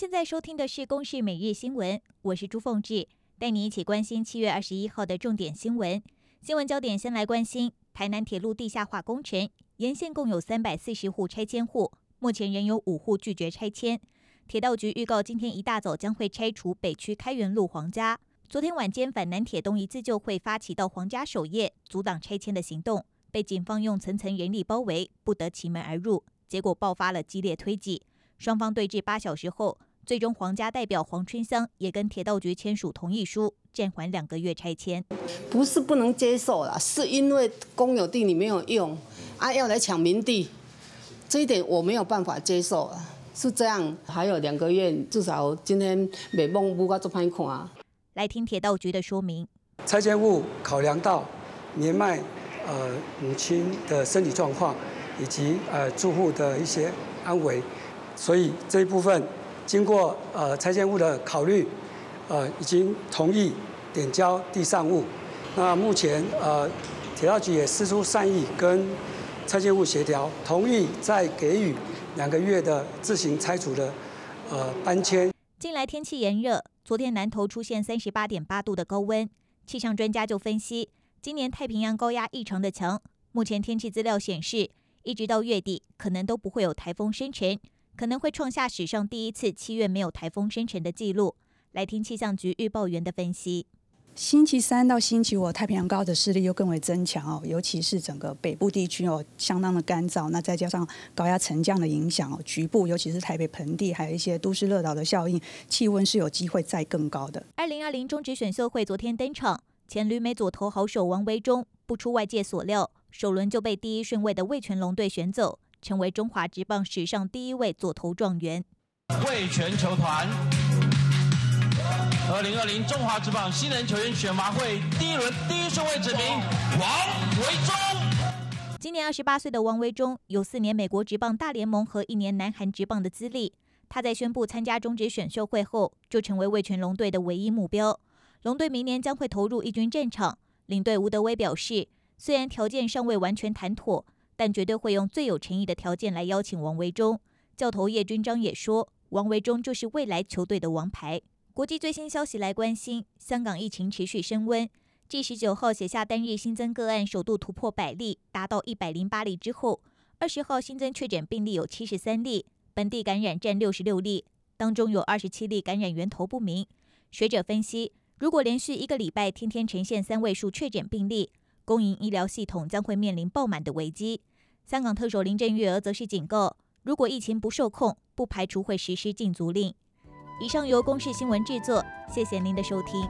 现在收听的是《公视每日新闻》，我是朱凤志，带你一起关心七月二十一号的重点新闻。新闻焦点先来关心台南铁路地下化工程，沿线共有三百四十户拆迁户，目前仍有五户拒绝拆迁。铁道局预告，今天一大早将会拆除北区开元路黄家。昨天晚间，反南铁东移自救会发起到黄家守夜，阻挡拆迁的行动，被警方用层层人力包围，不得其门而入，结果爆发了激烈推挤。双方对峙八小时后，最终黄家代表黄春香也跟铁道局签署同意书，暂缓两个月拆迁。不是不能接受了，是因为公有地你没有用，啊要来抢民地，这一点我没有办法接受啊。是这样，还有两个月，至少今天美梦不该做判控啊。来听铁道局的说明。拆迁户考量到年迈呃母亲的身体状况，以及呃住户的一些安危。所以这一部分经过呃拆迁户的考虑，呃已经同意点交地上物。那目前呃铁道局也释出善意，跟拆迁户协调，同意再给予两个月的自行拆除的呃搬迁。近来天气炎热，昨天南投出现三十八点八度的高温，气象专家就分析，今年太平洋高压异常的强，目前天气资料显示，一直到月底可能都不会有台风生成。可能会创下史上第一次七月没有台风生成的记录。来听气象局预报员的分析。星期三到星期五，太平洋高的势力又更为增强哦，尤其是整个北部地区哦，相当的干燥。那再加上高压沉降的影响哦，局部尤其是台北盆地，还有一些都市热岛的效应，气温是有机会再更高的。二零二零中职选秀会昨天登场，前旅美左投好手王维忠不出外界所料，首轮就被第一顺位的魏全龙队选走。成为中华职棒史上第一位左投状元。为全球团，二零二零中华职棒新人球员选拔会第一轮第一顺位指名王维忠。今年二十八岁的王维忠有四年美国职棒大联盟和一年南韩职棒的资历。他在宣布参加中职选秀会后，就成为味全龙队的唯一目标。龙队明年将会投入一军战场。领队吴德威表示，虽然条件尚未完全谈妥。但绝对会用最有诚意的条件来邀请王维忠。教头叶军章也说，王维忠就是未来球队的王牌。国际最新消息来关心，香港疫情持续升温，继十九号写下单日新增个案首度突破百例，达到一百零八例之后，二十号新增确诊病例有七十三例，本地感染占六十六例，当中有二十七例感染源头不明。学者分析，如果连续一个礼拜天天呈现三位数确诊病例，公营医疗系统将会面临爆满的危机。香港特首林郑月娥则是警告，如果疫情不受控，不排除会实施禁足令。以上由公视新闻制作，谢谢您的收听。